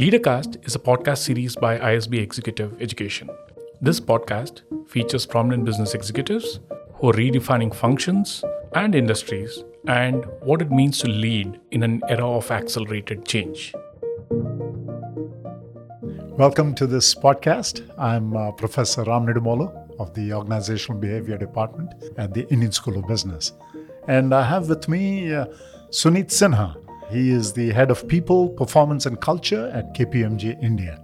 Leadercast is a podcast series by ISB Executive Education. This podcast features prominent business executives who are redefining functions and industries and what it means to lead in an era of accelerated change. Welcome to this podcast. I'm uh, Professor Ram Nidumolu of the Organizational Behavior Department at the Indian School of Business. And I have with me uh, Sunit Sinha. He is the head of people, performance, and culture at KPMG India.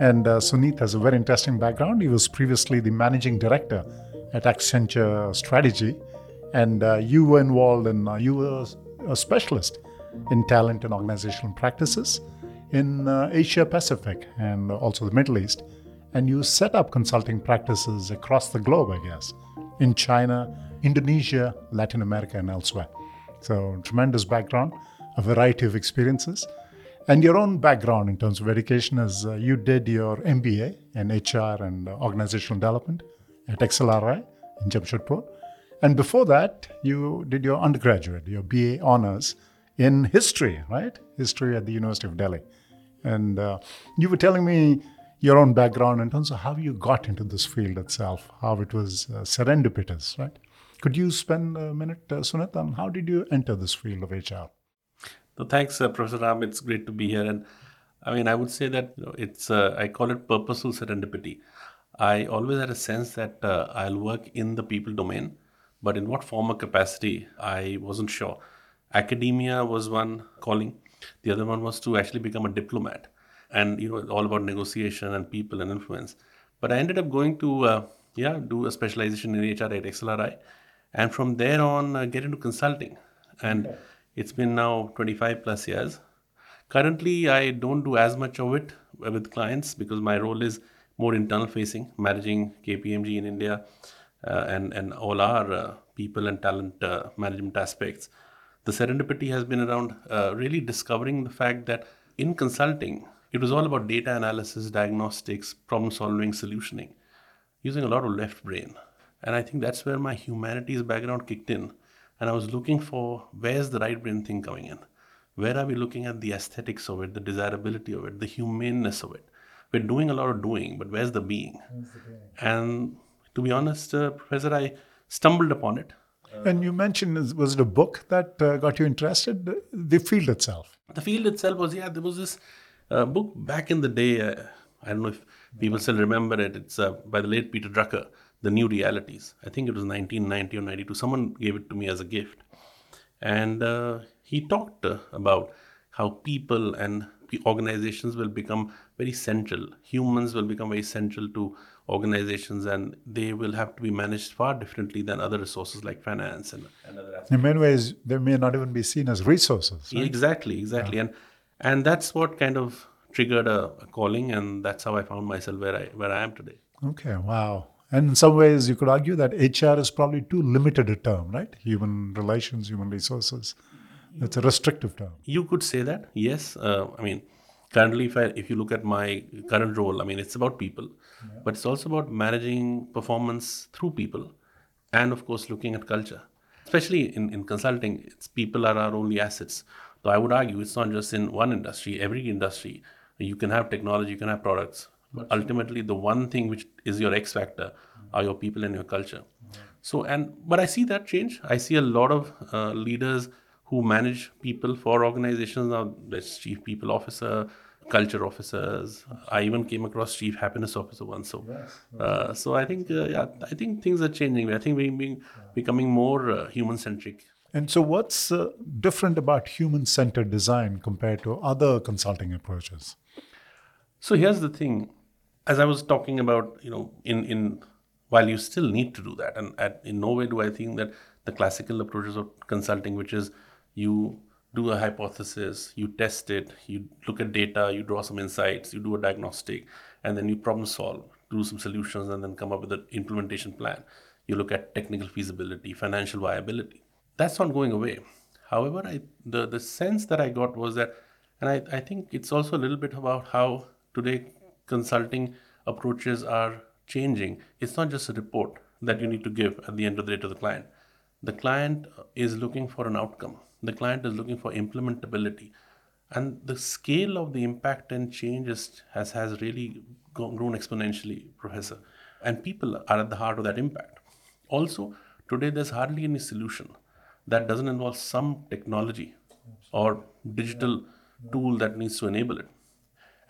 And uh, Sunit has a very interesting background. He was previously the managing director at Accenture Strategy. And uh, you were involved in, uh, you were a specialist in talent and organizational practices in uh, Asia Pacific and also the Middle East. And you set up consulting practices across the globe, I guess, in China, Indonesia, Latin America, and elsewhere. So, tremendous background, a variety of experiences. And your own background in terms of education is uh, you did your MBA in HR and organizational development at XLRI in Jamshedpur. And before that, you did your undergraduate, your BA honors in history, right? History at the University of Delhi. And uh, you were telling me your own background in terms of how you got into this field itself, how it was uh, serendipitous, right? Could you spend a minute, uh, Sunit, on how did you enter this field of HR? So thanks, uh, Professor Ram. It's great to be here. And I mean, I would say that you know, it's, uh, I call it purposeful serendipity. I always had a sense that uh, I'll work in the people domain, but in what form or capacity, I wasn't sure. Academia was one calling, the other one was to actually become a diplomat and, you know, all about negotiation and people and influence. But I ended up going to, uh, yeah, do a specialization in HR at XLRI. And from there on, uh, get into consulting. And okay. It's been now 25 plus years. Currently, I don't do as much of it with clients because my role is more internal facing, managing KPMG in India uh, and, and all our uh, people and talent uh, management aspects the serendipity has been around uh, really discovering the fact that in consulting, it was all about data analysis, diagnostics, problem solving, solutioning, using a lot of left brain. And I think that's where my humanities background kicked in. And I was looking for where's the right brain thing coming in? Where are we looking at the aesthetics of it, the desirability of it, the humaneness of it? We're doing a lot of doing, but where's the being? The and to be honest, uh, Professor, I stumbled upon it and you mentioned, was it a book that uh, got you interested? The field itself. The field itself was, yeah, there was this uh, book back in the day. Uh, I don't know if people still remember it. It's uh, by the late Peter Drucker, The New Realities. I think it was 1990 or 92. Someone gave it to me as a gift. And uh, he talked about how people and organizations will become very central. Humans will become very central to organizations and they will have to be managed far differently than other resources like finance and, and other aspects. In many ways, they may not even be seen as resources. Right? Exactly, exactly. Yeah. And and that's what kind of triggered a, a, calling and that's how I found myself where I where I am today. Okay, wow. And in some ways you could argue that HR is probably too limited a term, right? Human relations, human resources. It's a restrictive term. You could say that, yes. Uh, I mean, currently if I if you look at my current role, I mean it's about people, yeah. but it's also about managing performance through people, and of course looking at culture. Especially in, in consulting, it's people are our only assets. So I would argue it's not just in one industry, every industry. You can have technology, you can have products, but ultimately the one thing which is your X factor are your people and your culture. So and but I see that change. I see a lot of uh, leaders who manage people for organizations. Now, there's chief people officer, culture officers. I even came across chief happiness officer once. So, uh, so I think uh, yeah, I think things are changing. I think we're being, becoming more uh, human centric. And so, what's uh, different about human centered design compared to other consulting approaches? So here's the thing. As I was talking about, you know, in in while you still need to do that, and at, in no way do I think that the classical approaches of consulting, which is you do a hypothesis, you test it, you look at data, you draw some insights, you do a diagnostic, and then you problem solve, do some solutions, and then come up with an implementation plan. You look at technical feasibility, financial viability. That's not going away. However, I, the, the sense that I got was that, and I, I think it's also a little bit about how today consulting approaches are changing. It's not just a report that you need to give at the end of the day to the client. The client is looking for an outcome the client is looking for implementability. And the scale of the impact and change has, has really grown exponentially, Professor. And people are at the heart of that impact. Also, today there's hardly any solution that doesn't involve some technology or digital tool that needs to enable it.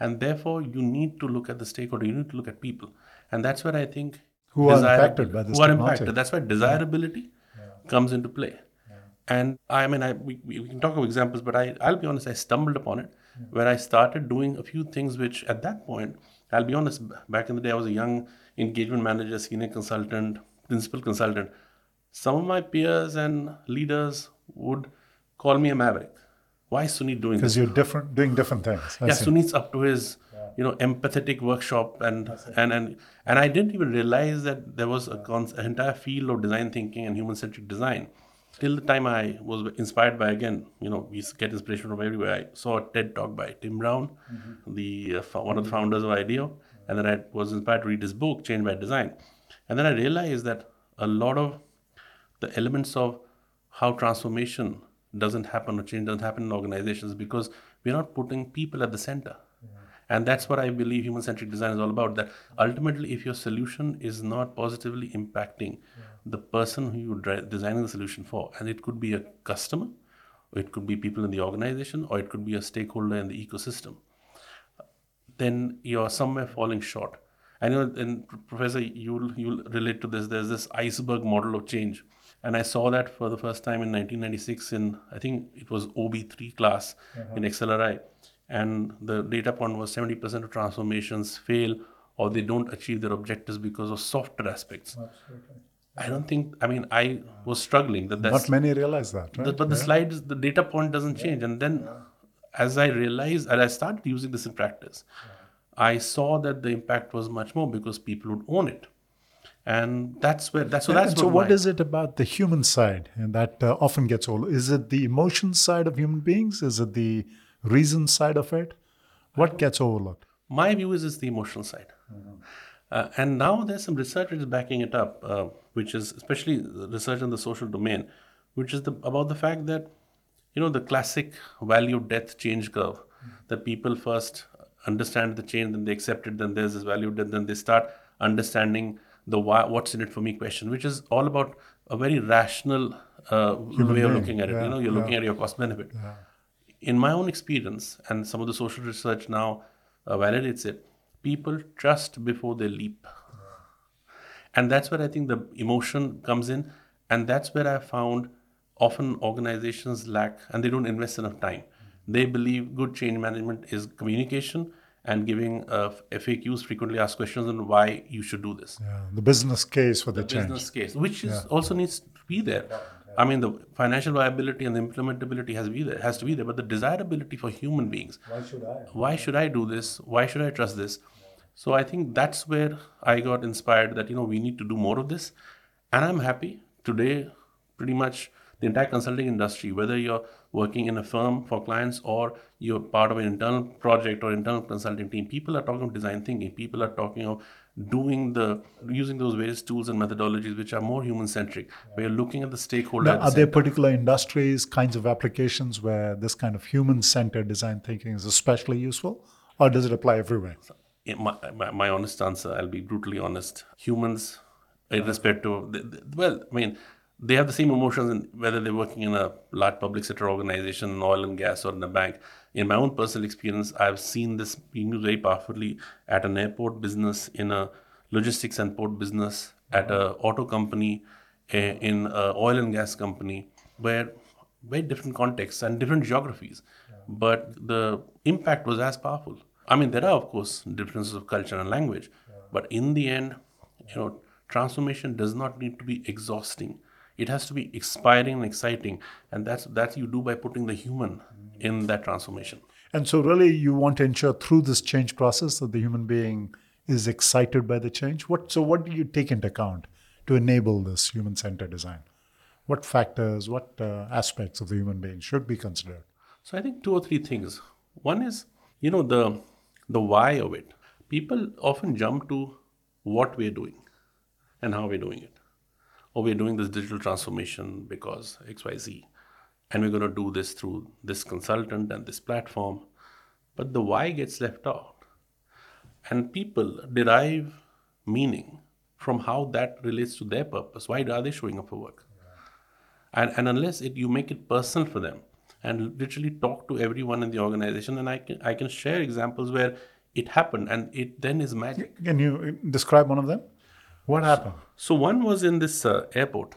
And therefore, you need to look at the stakeholder, you need to look at people. And that's where I think who are impacted by this who are impacted. That's why desirability yeah. comes into play. Yeah. And I mean, I, we, we can talk of examples, but I, I'll be honest, I stumbled upon it yeah. where I started doing a few things which at that point, I'll be honest, back in the day, I was a young engagement manager, senior consultant, principal consultant. Some of my peers and leaders would call me a maverick. Why is Sunit doing this? Because you're different, doing different things. I yeah, see. Sunit's up to his you know empathetic workshop and and and and I didn't even realize that there was a an entire field of design thinking and human centric design. Till the time I was inspired by again, you know, we get inspiration from everywhere. I saw a TED talk by Tim Brown, mm-hmm. the uh, one of the founders of IDEO, and then I was inspired to read his book, Change by Design, and then I realized that a lot of the elements of how transformation doesn't happen or change doesn't happen in organizations because we're not putting people at the center. And that's what I believe human centric design is all about. That ultimately, if your solution is not positively impacting yeah. the person who you're designing the solution for, and it could be a customer, or it could be people in the organization, or it could be a stakeholder in the ecosystem, then you're somewhere falling short. I know, and Professor, you'll, you'll relate to this. There's this iceberg model of change. And I saw that for the first time in 1996 in, I think it was OB3 class uh-huh. in XLRI and the data point was 70% of transformations fail or they don't achieve their objectives because of softer aspects. Absolutely. I don't think. I mean, I was struggling that. that's, Not many realize that. Right? The, but yeah. the slides, the data point doesn't change, and then yeah. as I realized, and I started using this in practice, yeah. I saw that the impact was much more because people would own it, and that's where that's so that's. And so, what my, is it about the human side, and that uh, often gets old? Is it the emotion side of human beings? Is it the reason side of it? What gets overlooked? My view is it's the emotional side. Mm-hmm. Uh, and now there's some research which is backing it up, uh, which is especially research in the social domain, which is the, about the fact that, you know, the classic value death change curve, mm-hmm. that people first understand the change, then they accept it, then there's this value death, then they start understanding the why, what's in it for me question, which is all about a very rational uh, way of looking at it. Yeah, you know, you're yeah. looking at your cost benefit. Yeah in my own experience, and some of the social research now uh, validates it, people trust before they leap. And that's where I think the emotion comes in. And that's where I found often organizations lack and they don't invest enough time. They believe good change management is communication and giving uh, FAQs, frequently asked questions, on why you should do this. Yeah, the business case for the, the change. business case, which is yeah. also needs to be there. I mean, the financial viability and the implementability has to be there, has to be there, but the desirability for human beings. Why should I? Why should I do this? Why should I trust this? So I think that's where I got inspired that you know we need to do more of this, and I'm happy today. Pretty much the entire consulting industry, whether you're working in a firm for clients or you're part of an internal project or internal consulting team, people are talking of design thinking. People are talking of doing the using those various tools and methodologies which are more human centric where you're looking at the stakeholder now, are there particular industries kinds of applications where this kind of human centered design thinking is especially useful or does it apply everywhere? My, my, my, honest answer i'll be brutally honest. Humans irrespective of the, well i mean they have the same emotions in whether they're working in a large public sector organization in oil and gas or in a bank in my own personal experience, I've seen this being used very powerfully at an airport business, in a logistics and port business, at an auto company, in an oil and gas company, where very different contexts and different geographies, but the impact was as powerful. I mean, there are of course differences of culture and language, but in the end, you know, transformation does not need to be exhausting. It has to be inspiring and exciting, and that's that you do by putting the human in that transformation. And so, really, you want to ensure through this change process that the human being is excited by the change. What so? What do you take into account to enable this human-centered design? What factors, what uh, aspects of the human being should be considered? So, I think two or three things. One is, you know, the the why of it. People often jump to what we're doing and how we're doing it. Or we're doing this digital transformation because XYZ and we're going to do this through this consultant and this platform. But the why gets left out. And people derive meaning from how that relates to their purpose. Why are they showing up for work? And, and unless it, you make it personal for them and literally talk to everyone in the organization, and I can, I can share examples where it happened and it then is magic. Can you describe one of them? What happened? So, one was in this uh, airport,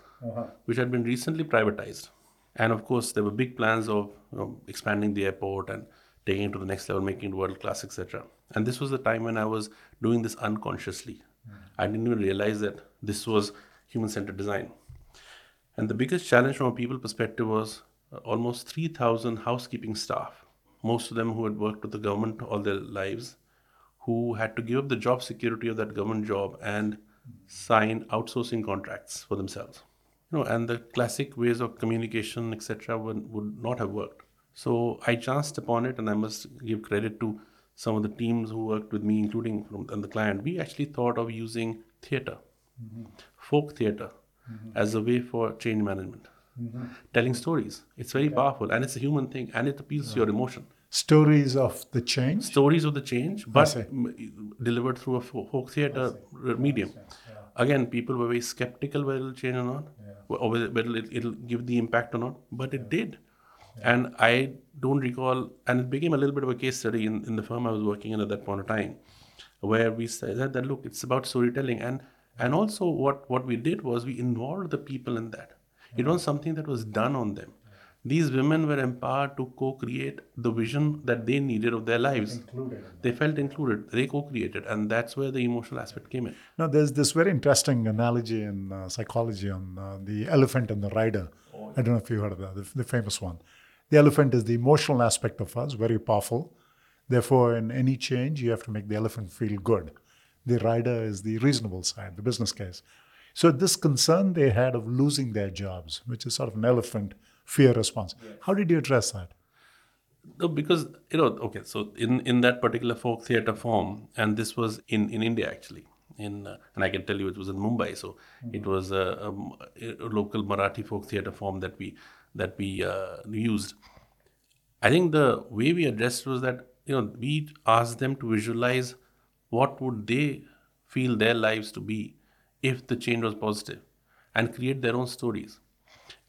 which had been recently privatized. And of course, there were big plans of you know, expanding the airport and taking it to the next level, making it world class, etc. And this was the time when I was doing this unconsciously. I didn't even realize that this was human centered design. And the biggest challenge from a people perspective was uh, almost 3,000 housekeeping staff, most of them who had worked with the government all their lives, who had to give up the job security of that government job and sign outsourcing contracts for themselves. You know, and the classic ways of communication, etc., would, would not have worked. So I chanced upon it, and I must give credit to some of the teams who worked with me, including from and the client. We actually thought of using theater, mm-hmm. folk theater, mm-hmm. as a way for change management, mm-hmm. telling stories. It's very powerful, and it's a human thing, and it appeals to your emotion. Stories of the change. Stories of the change, but m- delivered through a folk theater medium. Again, people were very skeptical whether it'll change or not, or whether, whether it, it'll give the impact or not, but it did. And I don't recall, and it became a little bit of a case study in, in the firm I was working in at that point of time, where we said that look, it's about storytelling, and and also what what we did was we involved the people in that. It was something that was done on them. These women were empowered to co-create the vision that they needed of their lives. Included. They felt included. They co-created, and that's where the emotional aspect came in. Now, there's this very interesting analogy in uh, psychology on uh, the elephant and the rider. I don't know if you heard of that, the, the famous one. The elephant is the emotional aspect of us, very powerful. Therefore, in any change, you have to make the elephant feel good. The rider is the reasonable side, the business case. So, this concern they had of losing their jobs, which is sort of an elephant fear response. How did you address that? No, because you know, okay, so in in that particular folk theater form, and this was in in India actually, in uh, and I can tell you it was in Mumbai, so it was a, a, a local Marathi folk theater form that we that we uh, used. I think the way we addressed was that you know we asked them to visualize what would they feel their lives to be if the change was positive, and create their own stories.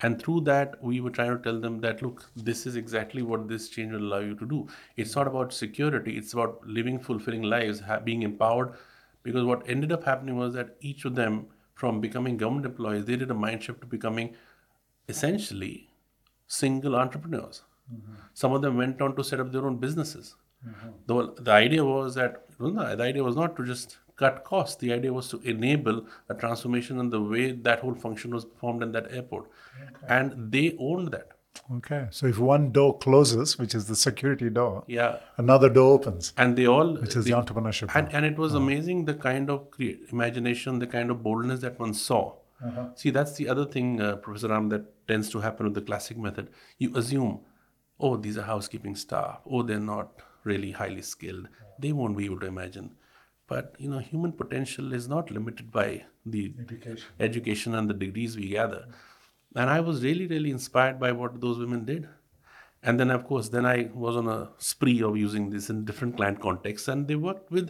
And through that, we were trying to tell them that look, this is exactly what this change will allow you to do. It's not about security, it's about living fulfilling lives, ha- being empowered. Because what ended up happening was that each of them, from becoming government employees, they did a mind shift to becoming essentially single entrepreneurs. Mm-hmm. Some of them went on to set up their own businesses. Mm-hmm. The, the idea was that the idea was not to just cut costs. The idea was to enable a transformation in the way that whole function was performed in that airport, and they owned that. Okay, so if one door closes, which is the security door, Yeah, another door opens, and they all which is the entrepreneurship. and, and it was amazing the kind of create, imagination, the kind of boldness that one saw. See, that's the other thing, uh, Professor Ram, that tends to happen with the classic method. You assume, oh, these are housekeeping staff. Oh, they're not really highly skilled. They won't be able to imagine. But you know, human potential is not limited by the Education. education and the degrees we gather. And I was really, really inspired by what those women did. And then, of course, then I was on a spree of using this in different client contexts, and they worked with,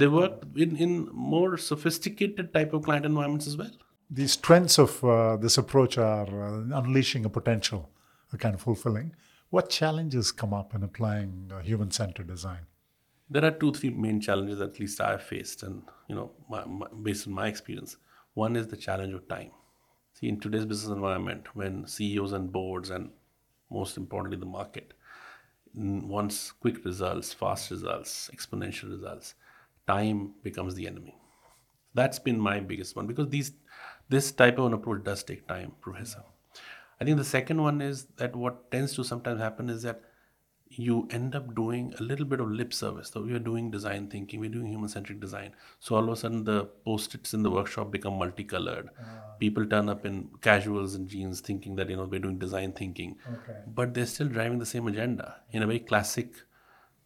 they worked in, in more sophisticated type of client environments as well. The strengths of uh, this approach are uh, unleashing a potential, a kind of fulfilling. What challenges come up in applying uh, human-centered design? There are two, three main challenges at least I have faced, and you know, my, my, based on my experience, one is the challenge of time. See, in today's business environment, when CEOs and boards, and most importantly the market, wants quick results, fast results, exponential results, time becomes the enemy. That's been my biggest one because these this type of an approach does take time, Professor. I think the second one is that what tends to sometimes happen is that you end up doing a little bit of lip service. So we are doing design thinking, we're doing human centric design. So all of a sudden the post-its in the workshop become multicolored. Ah. People turn up in casuals and jeans thinking that you know we're doing design thinking. Okay. But they're still driving the same agenda in a very classic,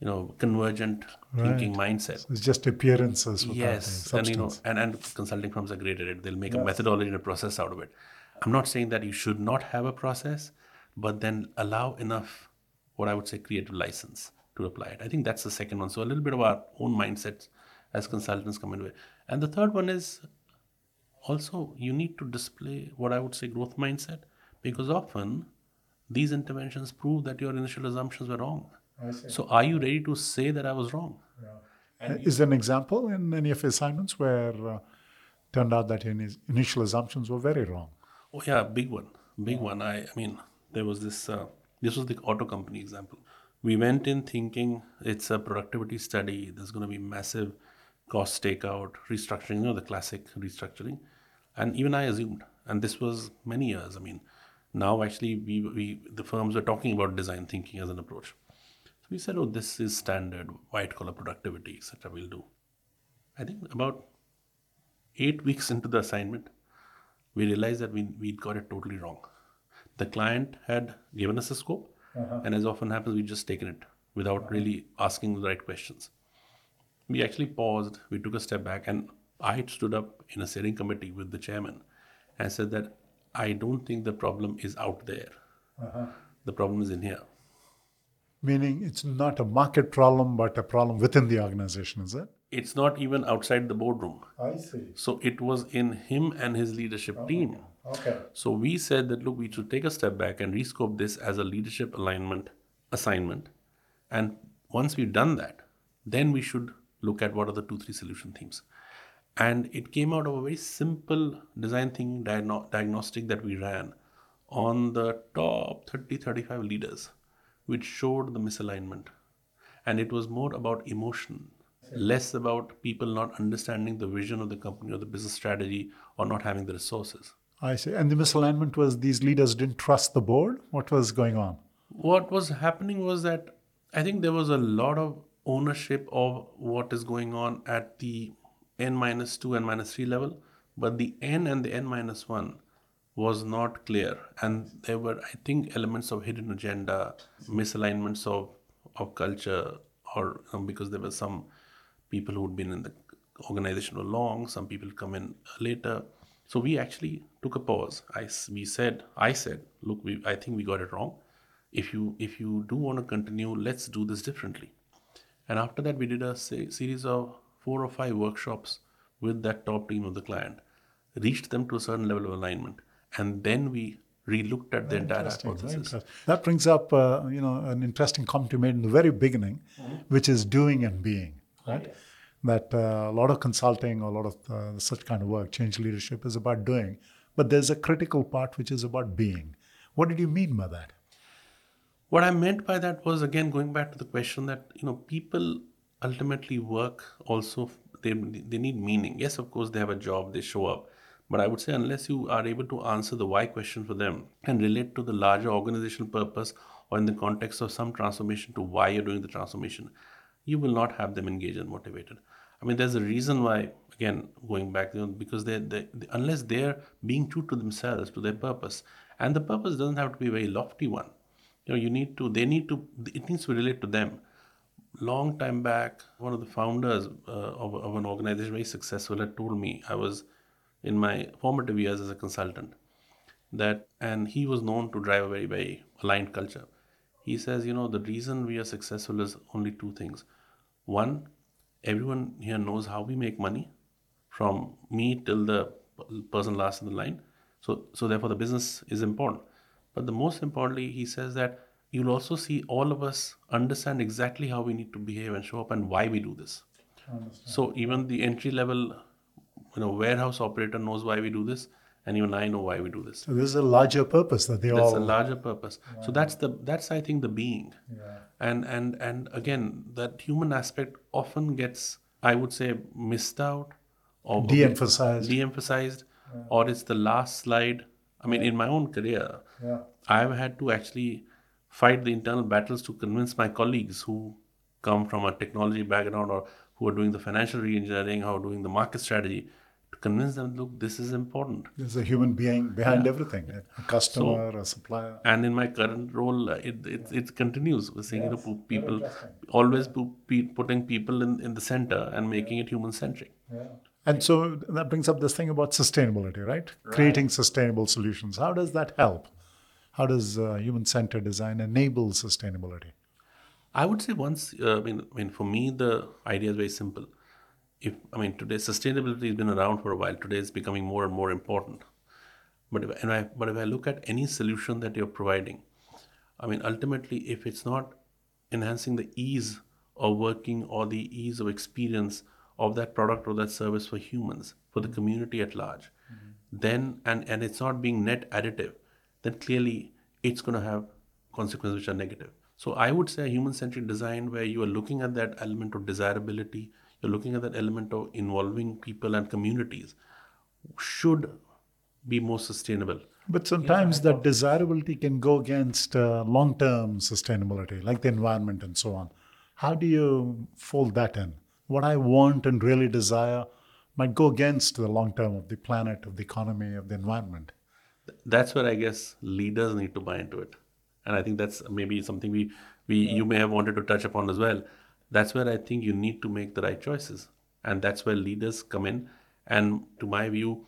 you know, convergent thinking mindset. It's just appearances Yes, and you know, and, and consulting firms are great at it. They'll make a methodology and a process out of it. I'm not saying that you should not have a process. but then allow enough, what I would say, creative license to apply it. I think that's the second one. So a little bit of our own mindsets as consultants come into it. And the third one is also you need to display what I would say growth mindset because often these interventions prove that your initial assumptions were wrong. So are you ready to say that I was wrong? Yeah. Is there an example in any of your assignments where uh, turned out that your initial assumptions were very wrong? Oh yeah, big one, big one. I, I mean, there was this. Uh, this was the auto company example. We went in thinking it's a productivity study. There's going to be massive cost takeout, restructuring. You know the classic restructuring, and even I assumed. And this was many years. I mean, now actually we, we the firms were talking about design thinking as an approach. So we said, oh, this is standard white collar productivity, etc. We'll do. I think about eight weeks into the assignment, we realized that we we got it totally wrong. The client had given us a scope, uh-huh. and as often happens, we just taken it without uh-huh. really asking the right questions. We actually paused, we took a step back, and I stood up in a steering committee with the chairman and said that I don't think the problem is out there. Uh-huh. The problem is in here. Meaning it's not a market problem, but a problem within the organization, is it? It's not even outside the boardroom. I see. So it was in him and his leadership oh team. Okay. So we said that look, we should take a step back and rescope this as a leadership alignment assignment. And once we've done that, then we should look at what are the two, three solution themes. And it came out of a very simple design thinking diagno- diagnostic that we ran on the top 30, 35 leaders, which showed the misalignment. And it was more about emotion, less about people not understanding the vision of the company or the business strategy or not having the resources. I see. And the misalignment was these leaders didn't trust the board? What was going on? what was happening was that I think there was a lot of ownership of what is going on at the n minus 2 and minus 3 level, but the n and the n minus 1 was not clear. And there were, I think, elements of hidden agenda, misalignments of, of culture, or um, because there were some people who'd been in the organization for long, some people come in later. So we actually took a pause. I, we said, I said, look, we, I think we got it wrong if you if you do want to continue let's do this differently and after that we did a se- series of four or five workshops with that top team of the client reached them to a certain level of alignment and then we re-looked at the entire hypothesis. That brings up, uh, you know, an interesting comment you made in the very beginning, which is doing and being, right? That uh, a lot of consulting, or a lot of uh, such kind of work, change leadership is about doing, but there's a critical part which is about being. What did you mean by that? What I meant by that was again going back to the question that you know people ultimately work also they they need meaning. Yes, of course they have a job, they show up, but I would say unless you are able to answer the why question for them and relate to the larger organizational purpose or in the context of some transformation to why you're doing the transformation, you will not have them engaged and motivated. I mean, there's a reason why again going back you know, because they they unless they're being true to themselves to their purpose, and the purpose doesn't have to be a very lofty one. You know you need to they need to it needs to relate to them. Long time back one of the founders uh, of, of an organization very successful had told me i was in my formative years as a consultant that and he was known to drive a very very aligned culture he says you know the reason we are successful is only two things. One everyone here knows how we make money from me till the person last in the line. So so therefore the business is important. But the most importantly he says that you'll also see all of us understand exactly how we need to behave and show up and why we do this. So even the entry level you know warehouse operator knows why we do this and even i know why we do this So there's a larger purpose that they all. that's a larger purpose so that's the that's i think the being yeah. and and and again that human aspect often gets i would say missed out or De-emphasized. de-emphasized or it's the last slide i mean in my own career Yeah. i've had to actually fight the internal battles to convince my colleagues who come from a technology background or who are doing the financial re-engineering or doing the market strategy to convince them look this is important There's a human being behind everything a customer, a supplier. and in my current role it, it, it continues with saying you know, people always pu- putting people in, in the center and making it human centric Yeah. And so that brings up this thing about sustainability, right? Creating sustainable solutions. How does that help How does uh, human centered design enable sustainability? I would say once, uh, I mean, I mean, for me, the idea is very simple. If I mean, today sustainability has been around for a while. Today it's becoming more and more important. But if, and I, but if I look at any solution that you're providing, I mean, ultimately, if it's not enhancing the ease of working or the ease of experience of that product or that service for humans, for the mm-hmm. community at large, mm-hmm. then and and it's not being net additive, then clearly it's going to have consequences which are negative. So I would say a human-centric design where you are looking at that element of desirability, you're looking at that element of involving people and communities, should be more sustainable. But sometimes that desirability can go against uh, long term sustainability, like the environment and so on. How do you fold that in? What I want and really desire might go against the long term of the planet, of the economy, of the environment. That's where I guess leaders need to buy into it, and I think that's maybe something we we you may have wanted to touch upon as well. That's where I think you need to make the right choices, and that's where leaders come in. And to my view,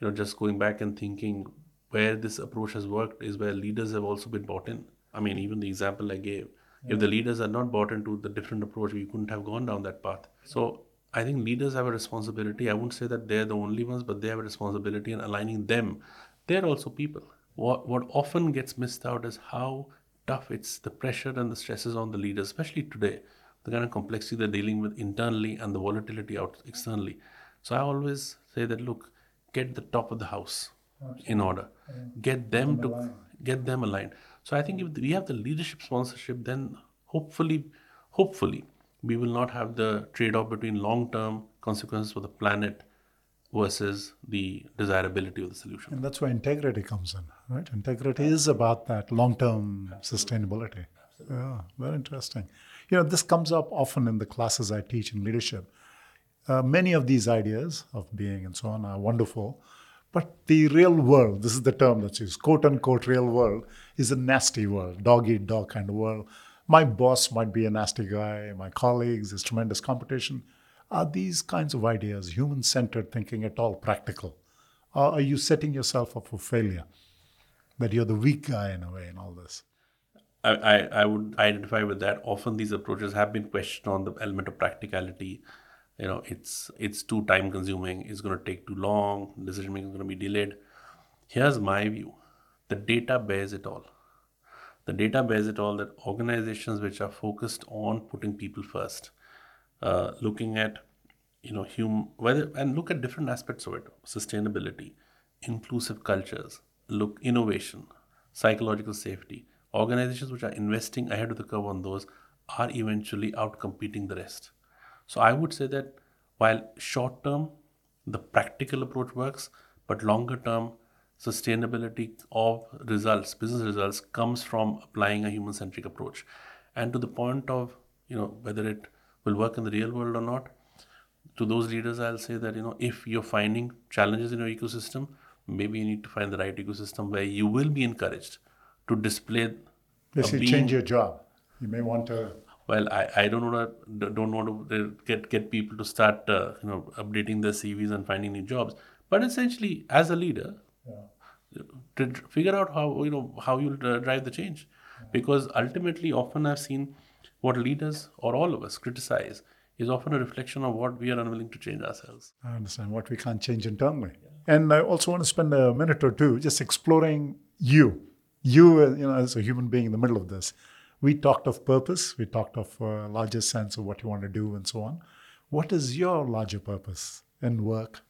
you know, just going back and thinking where this approach has worked is where leaders have also been bought in. I mean, even the example I gave, if the leaders are not bought into the different approach, we couldn't have gone down that path. So I think leaders have a responsibility. I wouldn't say that they're the only ones, but they have a responsibility in aligning them. They're also people. What what often gets missed out is how tough it's the pressure and the stresses on the leaders, especially today, the kind of complexity they're dealing with internally and the volatility out externally. So I always say that look, get the top of the house in order. Get them to get them aligned. So I think if we have the leadership sponsorship, then hopefully, hopefully, we will not have the trade-off between long-term consequences for the planet versus the desirability of the solution. And that's where integrity comes in, right? Integrity is about that long term sustainability. Yeah, very interesting. You know, this comes up often in the classes I teach in leadership. Uh, many of these ideas of being and so on are wonderful, but the real world, this is the term that's used, quote unquote, real world, is a nasty world, dog eat dog kind of world. My boss might be a nasty guy, my colleagues, there's tremendous competition. Are these kinds of ideas, human centered thinking, at all practical? Or are you setting yourself up for failure? That you're the weak guy in a way in all this? I, I, I would identify with that. Often these approaches have been questioned on the element of practicality. You know, it's it's too time consuming. It's going to take too long. Decision making is going to be delayed. Here's my view: the data bears it all. The data bears it all that organizations which are focused on putting people first, uh, looking at you know hum whether and look at different aspects of it: sustainability, inclusive cultures, look innovation, psychological safety. Organizations which are investing ahead of the curve on those are eventually outcompeting the rest. So I would say that while short term the practical approach works, but longer term sustainability of results, business results, comes from applying a human centric approach. And to the point of you know whether it will work in the real world or not, to those leaders I'll say that you know if you're finding challenges in your ecosystem, maybe you need to find the right ecosystem where you will be encouraged to display Basically, being- change your job. You may want to well, I, I don't want to don't want to get get people to start uh, you know updating their CVs and finding new jobs. But essentially, as a leader, to figure out how you know how you'll uh, drive the change, because ultimately, often I've seen what leaders or all of us criticize is often a reflection of what we are unwilling to change ourselves. I understand what we can't change internally. And I also want to spend a minute or two just exploring you. You, uh, you know, as a human being in the middle of this. We talked of purpose. We talked of a larger sense of what you want to do and so on. What is your larger purpose in work?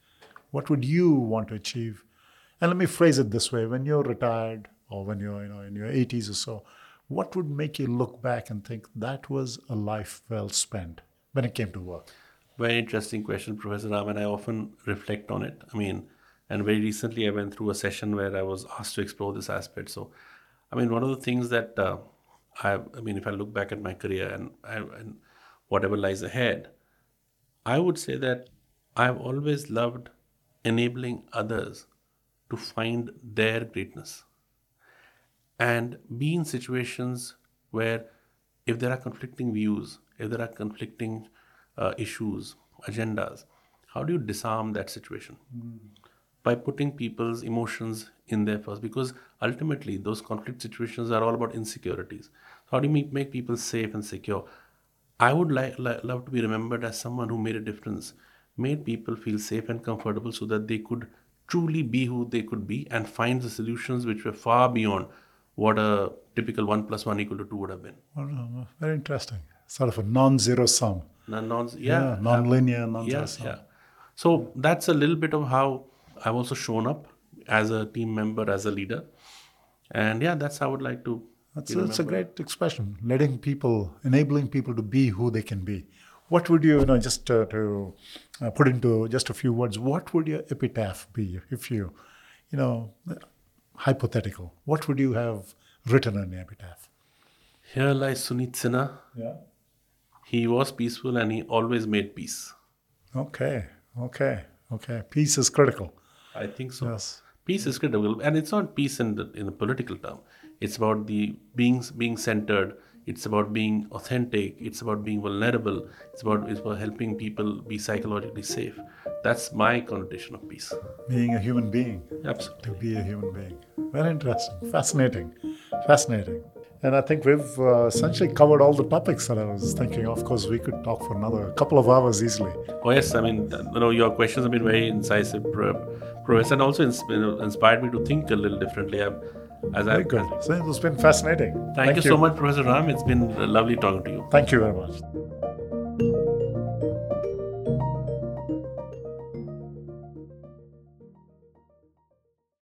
What would you want to achieve? And let me phrase it this way: When you're retired, or when you're, you know, in your 80s or so, what would make you look back and think that was a life well spent when it came to work? Very interesting question, Professor Ram, and I often reflect on it. I mean, and very recently I went through a session where I was asked to explore this aspect. So, I mean, one of the things that uh, I, I mean, if I look back at my career and, I, and whatever lies ahead, I would say that I've always loved enabling others to find their greatness and be in situations where if there are conflicting views, if there are conflicting uh, issues, agendas, how do you disarm that situation? By putting people's emotions in there first because ultimately those conflict situations are all about insecurities. How do you make, people safe and secure? I would like, li- love to be remembered as someone who made a difference, made people feel safe and comfortable so that they could truly be who they could be and find the solutions which were far beyond what a typical 1 plus 1 equal to 2 would have been. Uh, very interesting. Sort of a non-zero sum. Non, non, Yeah, yeah, non-linear, non-zero yeah, sum. yeah. So that's a little bit of how I've also shown up as a team member, as a leader, and yeah, that's how I would like to. That's, be that's a great expression. Letting people, enabling people to be who they can be. What would you, you know, just uh, to uh, put into just a few words, what would your epitaph be if you, you know, hypothetical? What would you have written on the epitaph? Here lies Sunit Sinha. Yeah. He was peaceful and he always made peace. Okay. Okay. Okay. Peace is critical. I think so. Yes. Peace is critical, and it's not peace in the in the political term. It's about the being being centered. It's about being authentic. It's about being vulnerable. It's about it's about helping people be psychologically safe. That's my connotation of peace. Being a human being. Absolutely. to be a human being. Very interesting, fascinating, fascinating. And I think we've uh, essentially covered all the topics that I was thinking of. Of course, we could talk for another couple of hours easily. Oh yes, I mean, you know, your questions have been very incisive, Pro- Professor, and also ins- inspired me to think a little differently. I'm, as I, Very good. So it's been fascinating. Thank, you, so much, Professor Ram. It's been lovely talking to you. Thank you very much.